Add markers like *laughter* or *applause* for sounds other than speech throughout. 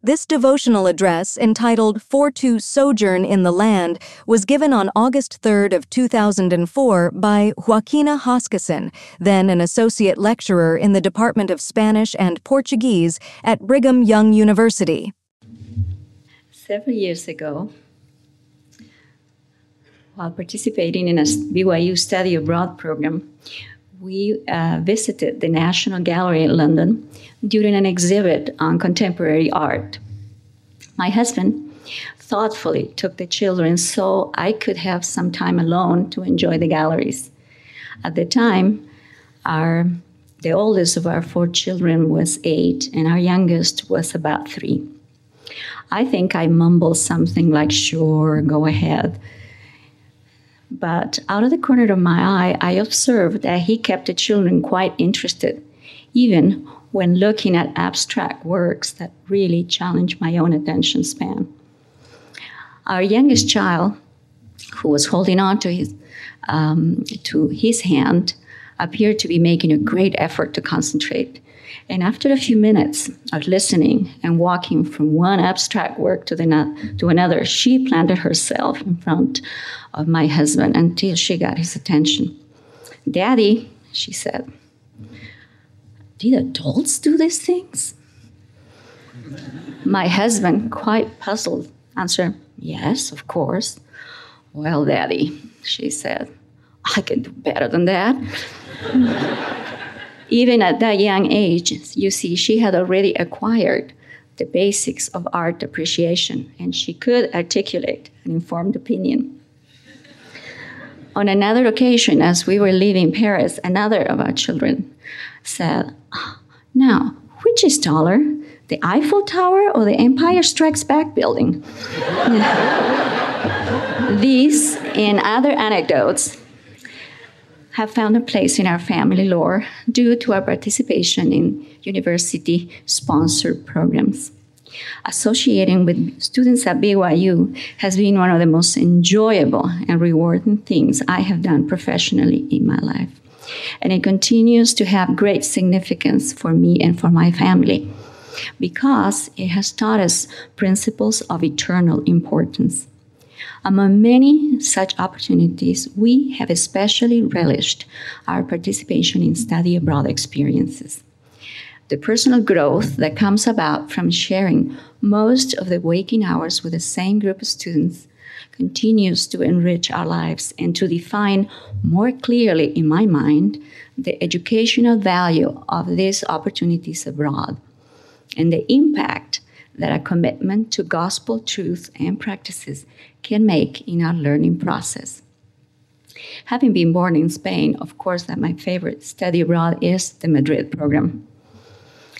This devotional address, entitled For to Sojourn in the Land, was given on August 3rd of 2004 by Joaquina Hoskisson, then an associate lecturer in the Department of Spanish and Portuguese at Brigham Young University. Several years ago, while participating in a BYU study abroad program, we uh, visited the National Gallery in London during an exhibit on contemporary art. My husband thoughtfully took the children so I could have some time alone to enjoy the galleries. At the time, our the oldest of our four children was eight, and our youngest was about three. I think I mumbled something like, Sure, go ahead. But out of the corner of my eye, I observed that he kept the children quite interested, even when looking at abstract works that really challenged my own attention span. Our youngest child, who was holding on to his, um, to his hand, appeared to be making a great effort to concentrate. And after a few minutes of listening and walking from one abstract work to, the, to another, she planted herself in front of my husband until she got his attention. Daddy, she said, did adults do these things? My husband, quite puzzled, answered, Yes, of course. Well, Daddy, she said, I can do better than that. Even at that young age, you see, she had already acquired the basics of art appreciation and she could articulate an informed opinion. On another occasion, as we were leaving Paris, another of our children said, Now, which is taller, the Eiffel Tower or the Empire Strikes Back building? *laughs* These and other anecdotes have found a place in our family lore due to our participation in university sponsored programs. Associating with students at BYU has been one of the most enjoyable and rewarding things I have done professionally in my life. And it continues to have great significance for me and for my family because it has taught us principles of eternal importance. Among many such opportunities, we have especially relished our participation in study abroad experiences. The personal growth that comes about from sharing most of the waking hours with the same group of students continues to enrich our lives and to define more clearly in my mind the educational value of these opportunities abroad and the impact that a commitment to gospel truth and practices can make in our learning process. Having been born in Spain, of course, that my favorite study abroad is the Madrid program.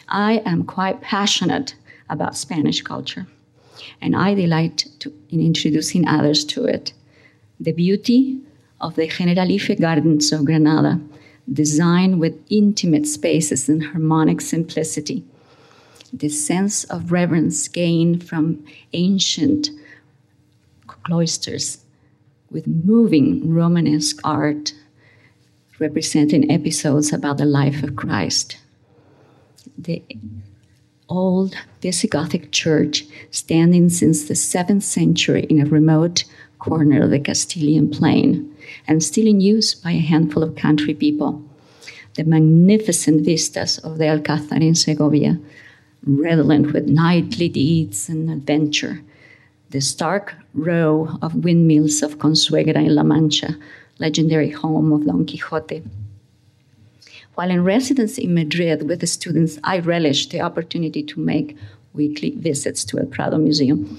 I am quite passionate about Spanish culture, and I delight to, in introducing others to it. The beauty of the Generalife Gardens of Granada, designed with intimate spaces and harmonic simplicity this sense of reverence gained from ancient cloisters with moving Romanesque art representing episodes about the life of Christ. The old Visigothic church standing since the 7th century in a remote corner of the Castilian plain and still in use by a handful of country people. The magnificent vistas of the Alcázar in Segovia redolent with knightly deeds and adventure. The stark row of windmills of Consuegra in La Mancha, legendary home of Don Quixote. While in residence in Madrid with the students, I relished the opportunity to make weekly visits to El Prado Museum.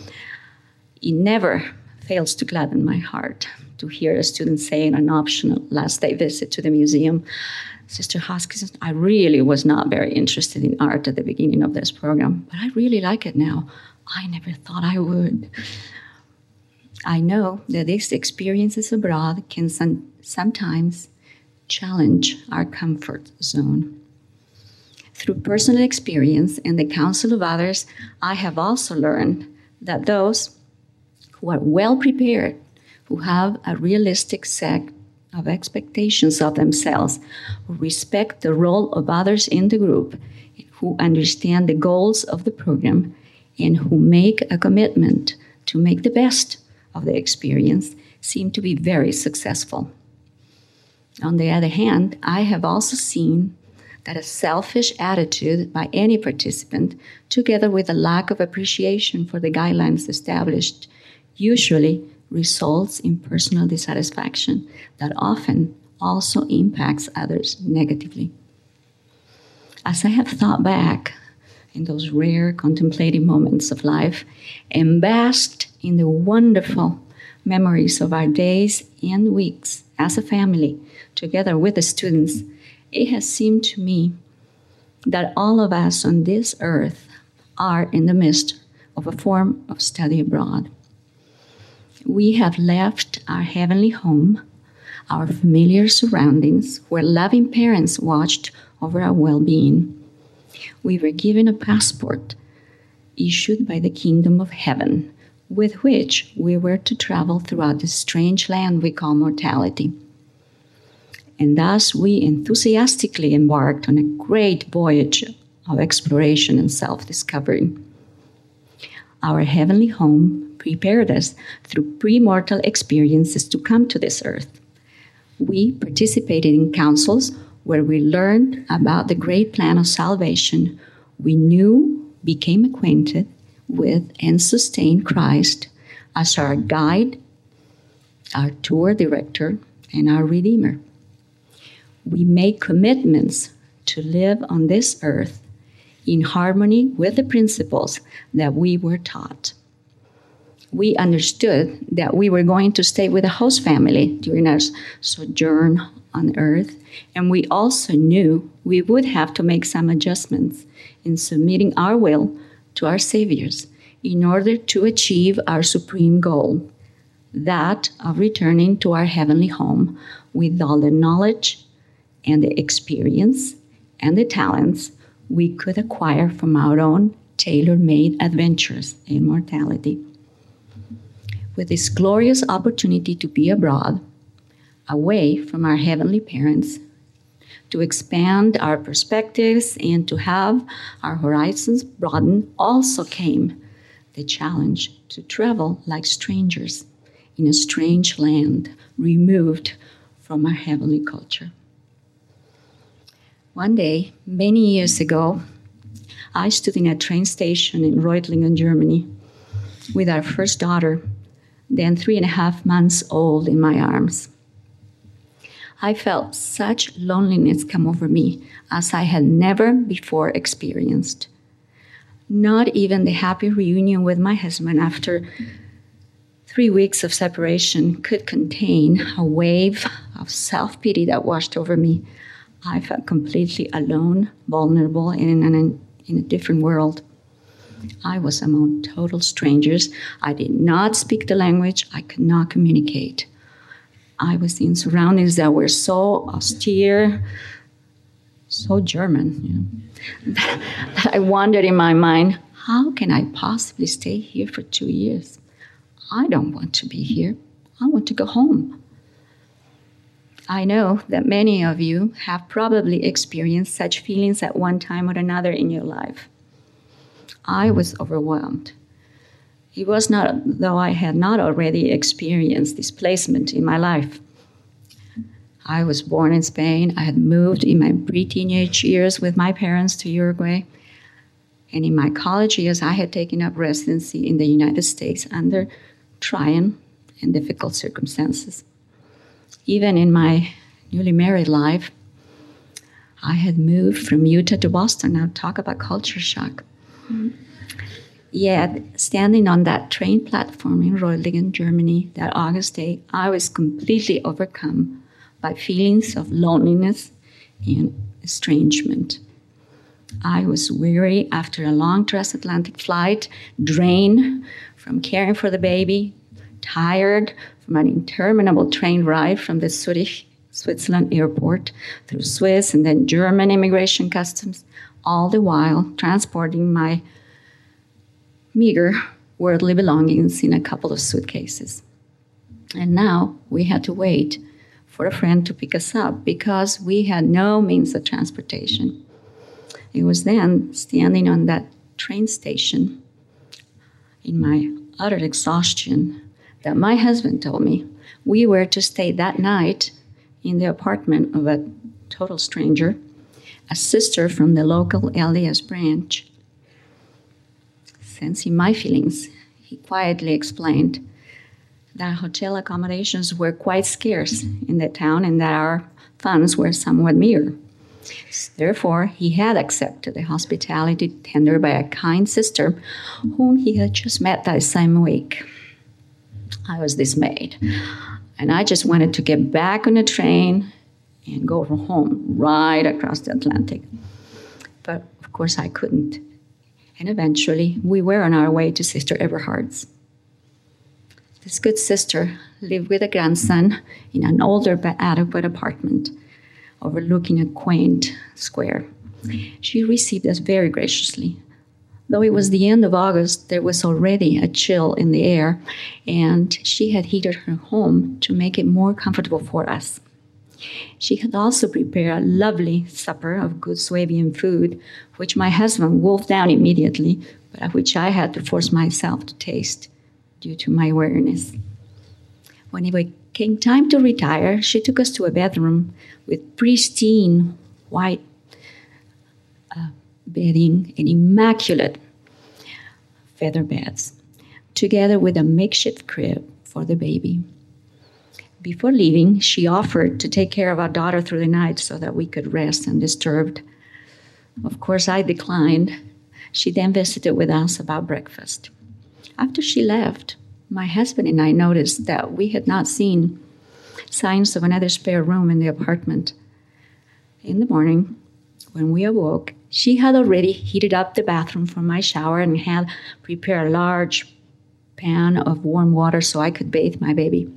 It never fails to gladden my heart to hear a student say in an optional last day visit to the museum, Sister Hoskisson, I really was not very interested in art at the beginning of this program, but I really like it now. I never thought I would. I know that these experiences abroad can some, sometimes challenge our comfort zone. Through personal experience and the counsel of others, I have also learned that those who are well prepared, who have a realistic set of expectations of themselves, who respect the role of others in the group, who understand the goals of the program, and who make a commitment to make the best of the experience, seem to be very successful. On the other hand, I have also seen that a selfish attitude by any participant, together with a lack of appreciation for the guidelines established, usually results in personal dissatisfaction that often also impacts others negatively. As I have thought back in those rare contemplative moments of life and basked in the wonderful memories of our days and weeks as a family, together with the students, it has seemed to me that all of us on this earth are in the midst of a form of study abroad. We have left our heavenly home, our familiar surroundings, where loving parents watched over our well being. We were given a passport issued by the kingdom of heaven, with which we were to travel throughout the strange land we call mortality and thus we enthusiastically embarked on a great voyage of exploration and self discovery. Our heavenly home prepared us through premortal experiences to come to this earth. We participated in councils where we learned about the great plan of salvation. We knew, became acquainted with, and sustained Christ as our guide, our tour director, and our Redeemer we make commitments to live on this earth in harmony with the principles that we were taught. We understood that we were going to stay with the host family during our sojourn on earth, and we also knew we would have to make some adjustments in submitting our will to our Savior's in order to achieve our supreme goal that of returning to our heavenly home with all the knowledge and the experience and the talents we could acquire from our own tailor made adventures in mortality. With this glorious opportunity to be abroad, away from our heavenly parents, to expand our perspectives and to have our horizons broaden, also came the challenge to travel like strangers in a strange land removed from our heavenly culture. One day, many years ago, I stood in a train station in Reutlingen, Germany, with our first daughter, then three and a half months old, in my arms. I felt such loneliness come over me as I had never before experienced. Not even the happy reunion with my husband after three weeks of separation could contain a wave of self pity that washed over me I felt completely alone, vulnerable, in, an, in a different world. I was among total strangers. I did not speak the language. I could not communicate. I was in surroundings that were so austere, so German, that I wondered in my mind, how can I possibly stay here for two years? I don't want to be here. I want to go home. I know that many of you have probably experienced such feelings at one time or another in your life. I was overwhelmed. It was not though I had not already experienced displacement in my life. I was born in Spain. I had moved in my pre teenage years with my parents to Uruguay. And in my college years, I had taken up residency in the United States under trying and difficult circumstances even in my newly married life, I had moved from Utah to Boston. Now, talk about culture shock. Mm-hmm. Yet, standing on that train platform in Reutlingen, Germany, that August day, I was completely overcome by feelings of loneliness and estrangement. I was weary after a long transatlantic flight, drained from caring for the baby, tired from an interminable train ride from the Zurich, Switzerland airport through Swiss and then German immigration customs, all the while transporting my meager worldly belongings in a couple of suitcases. And now we had to wait for a friend to pick us up because we had no means of transportation. It was then standing on that train station in my utter exhaustion that my husband told me we were to stay that night in the apartment of a total stranger, a sister from the local LDS branch. Sensing my feelings, he quietly explained that hotel accommodations were quite scarce in the town and that our funds were somewhat meager. Therefore, he had accepted the hospitality tendered by a kind sister whom he had just met that same week. I was dismayed, and I just wanted to get back on the train and go from home right across the Atlantic. But of course, I couldn't. And eventually, we were on our way to Sister Eberhard's. This good sister lived with a grandson in an older but adequate apartment overlooking a quaint square. She received us very graciously. Though it was the end of August, there was already a chill in the air, and she had heated her home to make it more comfortable for us. She had also prepared a lovely supper of good Swabian food, which my husband wolfed down immediately, but which I had to force myself to taste due to my weariness. When it came time to retire, she took us to a bedroom with pristine white uh, bedding and immaculate feather beds, together with a makeshift crib for the baby. Before leaving, she offered to take care of our daughter through the night so that we could rest undisturbed. Of course, I declined. She then visited with us about breakfast. After she left, my husband and I noticed that we had not seen signs of another spare room in the apartment. In the morning, when we awoke, she had already heated up the bathroom for my shower and had prepared a large pan of warm water so I could bathe my baby.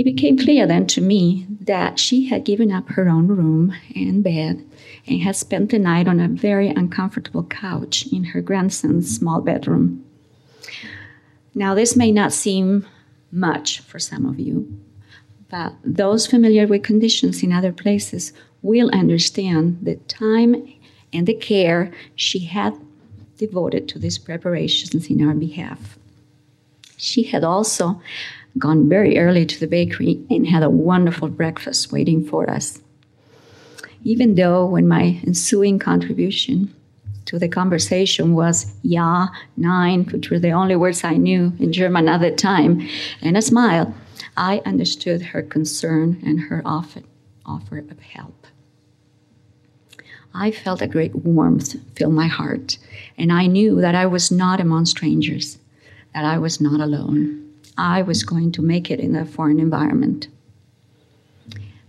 It became clear then to me that she had given up her own room and bed and had spent the night on a very uncomfortable couch in her grandson's small bedroom. Now, this may not seem much for some of you, but those familiar with conditions in other places will understand the time and the care she had devoted to these preparations in our behalf. She had also gone very early to the bakery and had a wonderful breakfast waiting for us. Even though, when my ensuing contribution to the conversation was ja, nein, which were the only words I knew in German at the time, and a smile, I understood her concern and her offer, offer of help. I felt a great warmth fill my heart, and I knew that I was not among strangers, that I was not alone. I was going to make it in a foreign environment.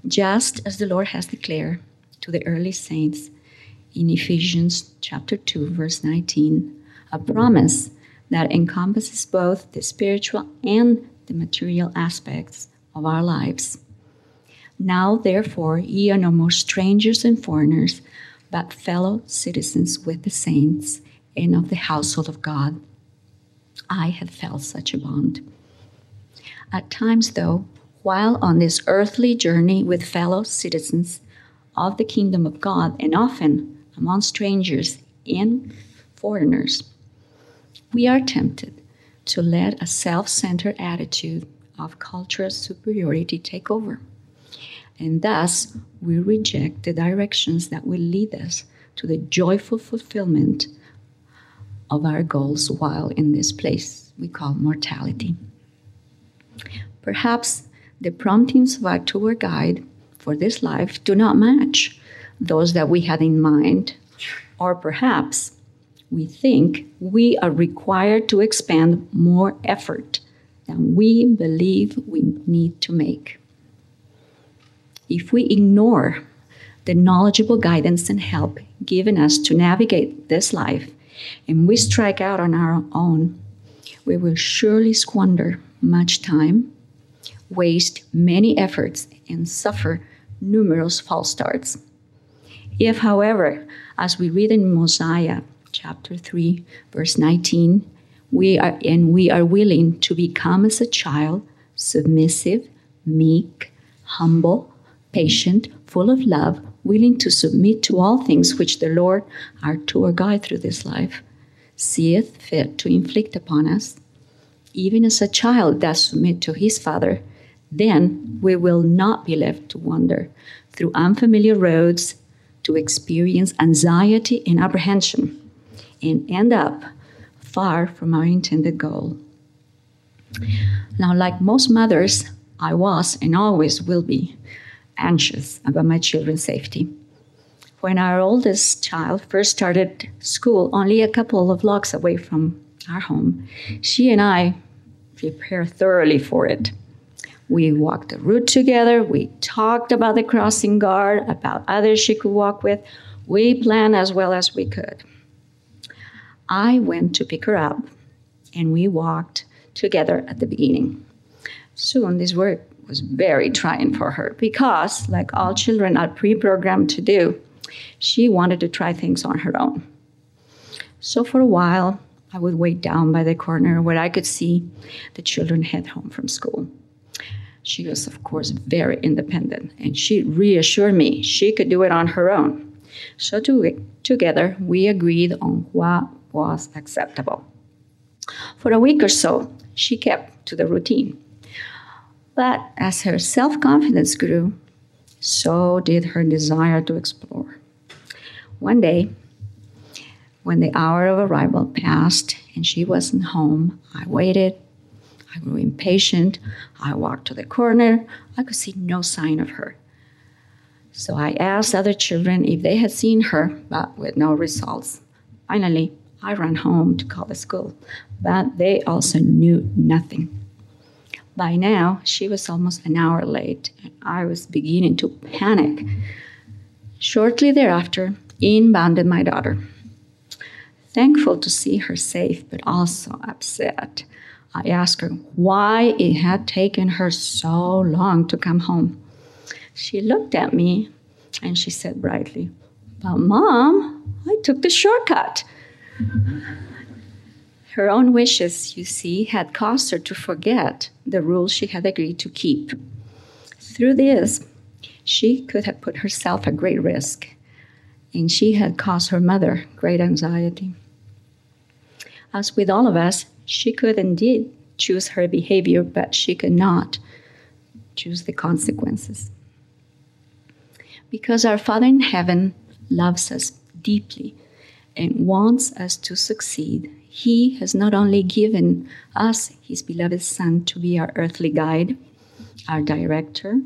Just as the Lord has declared to the early saints in Ephesians chapter 2 verse 19, a promise that encompasses both the spiritual and the material aspects of our lives. Now, therefore, ye are no more strangers and foreigners, but fellow citizens with the saints and of the household of God. I have felt such a bond. At times, though, while on this earthly journey with fellow citizens of the kingdom of God, and often among strangers and foreigners, we are tempted to let a self centered attitude of cultural superiority take over. And thus, we reject the directions that will lead us to the joyful fulfillment of our goals while in this place we call mortality. Perhaps the promptings of our tour guide for this life do not match those that we had in mind, or perhaps we think we are required to expend more effort than we believe we need to make. If we ignore the knowledgeable guidance and help given us to navigate this life and we strike out on our own, we will surely squander much time, waste many efforts, and suffer numerous false starts. If, however, as we read in Mosiah chapter 3, verse 19, we are and we are willing to become as a child, submissive, meek, humble, patient, full of love, willing to submit to all things which the Lord, our tour guide through this life, seeth fit to inflict upon us, even as a child does submit to his father, then we will not be left to wander through unfamiliar roads to experience anxiety and apprehension and end up far from our intended goal. Now, like most mothers, I was and always will be anxious about my children's safety. When our oldest child first started school, only a couple of blocks away from our home, she and I prepare thoroughly for it. We walked the route together. We talked about the crossing guard, about others she could walk with. We planned as well as we could. I went to pick her up, and we walked together at the beginning. Soon, this work was very trying for her because, like all children are pre programmed to do, she wanted to try things on her own. So, for a while, I would wait down by the corner where I could see the children head home from school. She was, of course, very independent, and she reassured me she could do it on her own. So, to, together, we agreed on what was acceptable. For a week or so, she kept to the routine. But as her self confidence grew, so did her desire to explore. One day, when the hour of arrival passed and she wasn't home, I waited. I grew impatient. I walked to the corner. I could see no sign of her. So I asked other children if they had seen her, but with no results. Finally, I ran home to call the school, but they also knew nothing. By now, she was almost an hour late, and I was beginning to panic. Shortly thereafter, in bounded my daughter. Thankful to see her safe, but also upset, I asked her why it had taken her so long to come home. She looked at me and she said brightly, But, Mom, I took the shortcut. Her own wishes, you see, had caused her to forget the rules she had agreed to keep. Through this, she could have put herself at great risk, and she had caused her mother great anxiety. As with all of us, she could indeed choose her behavior, but she could not choose the consequences. Because our Father in heaven loves us deeply and wants us to succeed, He has not only given us His beloved Son to be our earthly guide, our director,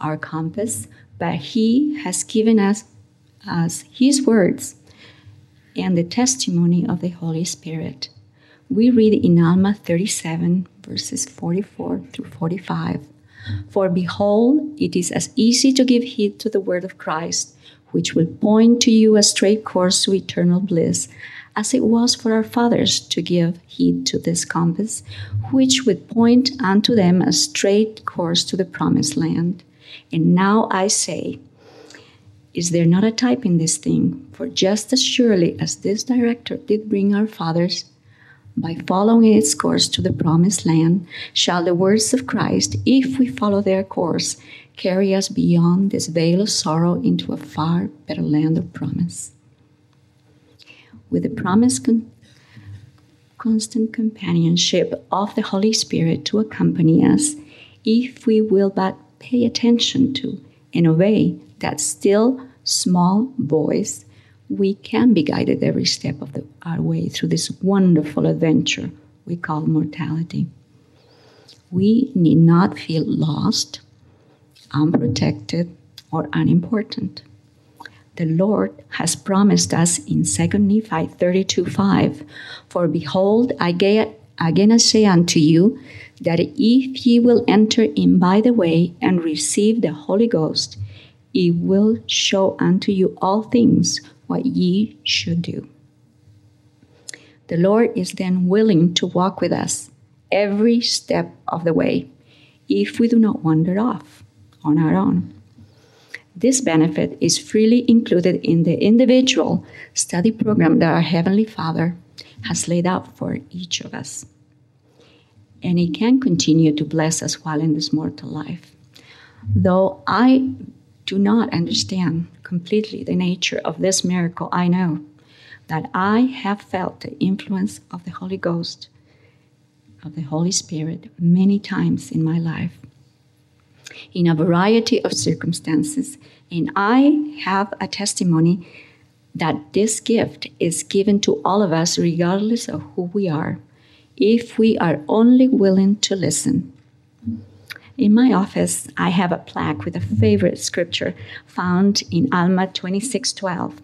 our compass, but He has given us, us His words and the testimony of the Holy Spirit. We read in Alma 37, verses 44 through 45. For behold, it is as easy to give heed to the word of Christ which will point to you a straight course to eternal bliss, as it was for our fathers to give heed to this compass, which would point unto them a straight course to the promised land. And now I say, is there not a type in this thing? For just as surely as this director did bring our fathers by following its course to the promised land, shall the words of Christ, if we follow their course, carry us beyond this veil of sorrow into a far better land of promise. With the promised con- constant companionship of the Holy Spirit to accompany us, if we will but pay attention to and obey that still small voice, we can be guided every step of the, our way through this wonderful adventure we call mortality. We need not feel lost unprotected, or unimportant. The Lord has promised us in 2 Nephi 32 5 For behold, I again say unto you, that if ye will enter in by the way and receive the Holy Ghost, he will show unto you all things what ye should do. The Lord is then willing to walk with us every step of the way if we do not wander off on our own. This benefit is freely included in the individual study program that our Heavenly Father has laid out for each of us. And He can continue to bless us while in this mortal life. Though I do not understand completely the nature of this miracle, I know that I have felt the influence of the Holy Ghost, of the Holy Spirit, many times in my life, in a variety of circumstances. And I have a testimony that this gift is given to all of us, regardless of who we are, if we are only willing to listen. In my office, I have a plaque with a favorite scripture found in Alma 26:12.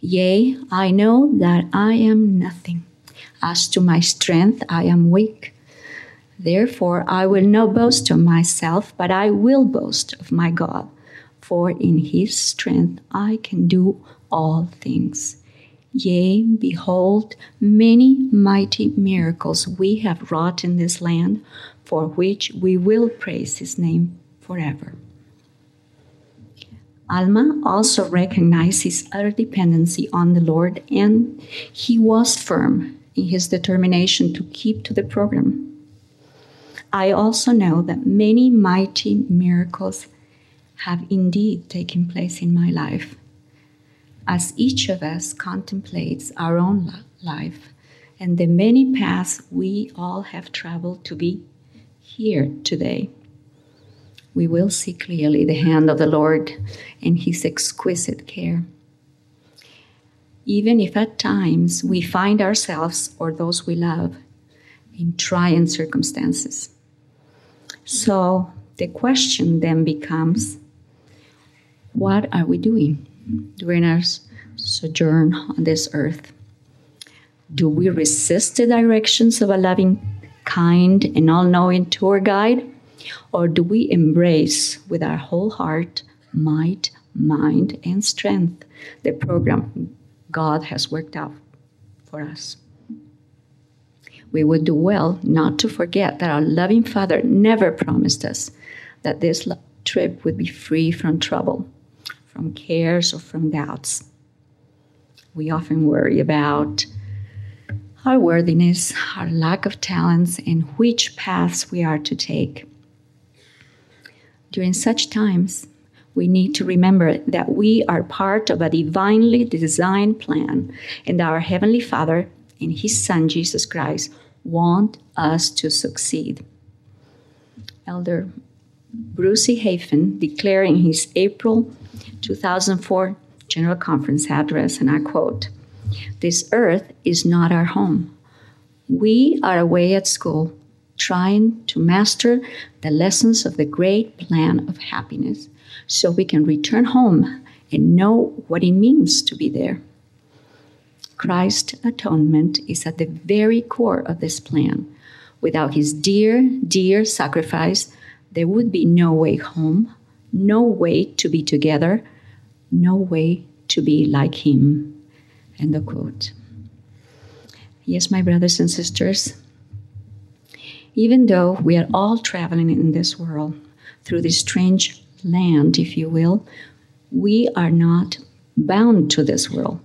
Yea, I know that I am nothing. As to my strength, I am weak. Therefore, I will not boast of myself, but I will boast of my God. For in his strength I can do all things. Yea, behold, many mighty miracles we have wrought in this land, for which we will praise his name forever. Alma also recognized his utter dependency on the Lord, and he was firm in his determination to keep to the program. I also know that many mighty miracles have indeed taken place in my life. As each of us contemplates our own life and the many paths we all have traveled to be here today we will see clearly the hand of the Lord and His exquisite care. Even if at times we find ourselves or those we love in trying circumstances. So the question then becomes what are we doing during our sojourn on this earth? Do we resist the directions of a loving, kind, and all knowing tour guide? Or do we embrace with our whole heart, might, mind, and strength the program God has worked out for us? We would do well not to forget that our loving Father never promised us that this trip would be free from trouble, from cares, or from doubts. We often worry about our worthiness, our lack of talents, and which paths we are to take. During such times, we need to remember that we are part of a divinely designed plan, and our Heavenly Father and His Son Jesus Christ want us to succeed. Elder Bruce E. Hafen declared in his April 2004 General Conference address, and I quote This earth is not our home. We are away at school trying to master the lessons of the great plan of happiness so we can return home and know what it means to be there. Christ's atonement is at the very core of this plan. Without his dear, dear sacrifice, there would be no way home, no way to be together, no way to be like him. End of quote. Yes, my brothers and sisters, even though we are all traveling in this world through this strange land, if you will, we are not bound to this world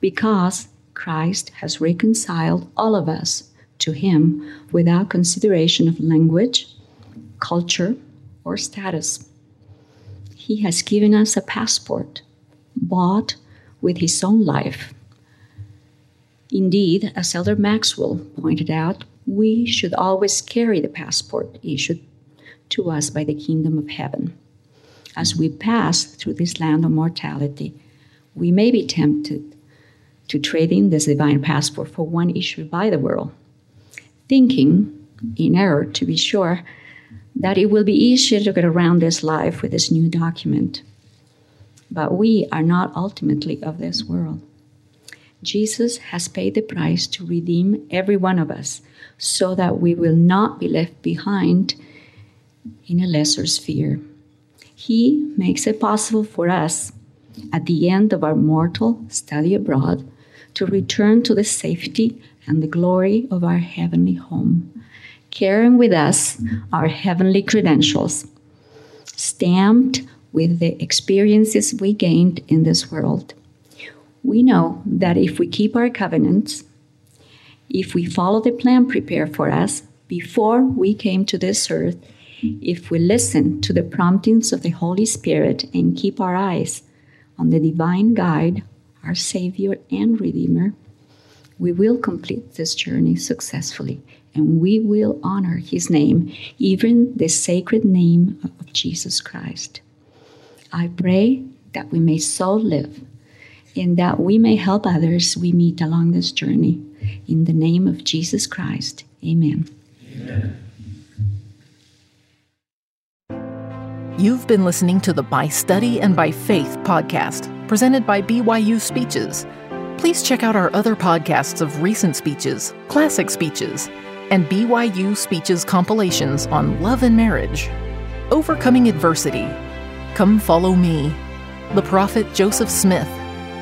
because Christ has reconciled all of us to Him without consideration of language, culture, or status. He has given us a passport bought with His own life. Indeed, as Elder Maxwell pointed out, we should always carry the passport issued to us by the kingdom of heaven. As we pass through this land of mortality, we may be tempted to trade in this divine passport for one issued by the world, thinking, in error to be sure, that it will be easier to get around this life with this new document. But we are not ultimately of this world. Jesus has paid the price to redeem every one of us so that we will not be left behind in a lesser sphere. He makes it possible for us at the end of our mortal study abroad to return to the safety and the glory of our heavenly home, carrying with us our heavenly credentials, stamped with the experiences we gained in this world. We know that if we keep our covenants, if we follow the plan prepared for us before we came to this earth, if we listen to the promptings of the Holy Spirit and keep our eyes on the divine guide, our Savior and Redeemer, we will complete this journey successfully and we will honor His name, even the sacred name of Jesus Christ. I pray that we may so live and that we may help others we meet along this journey. In the name of Jesus Christ, amen. amen. You've been listening to the By Study and by Faith podcast, presented by BYU Speeches. Please check out our other podcasts of recent speeches, classic speeches, and BYU Speeches compilations on love and marriage, overcoming adversity, come follow me, the prophet Joseph Smith,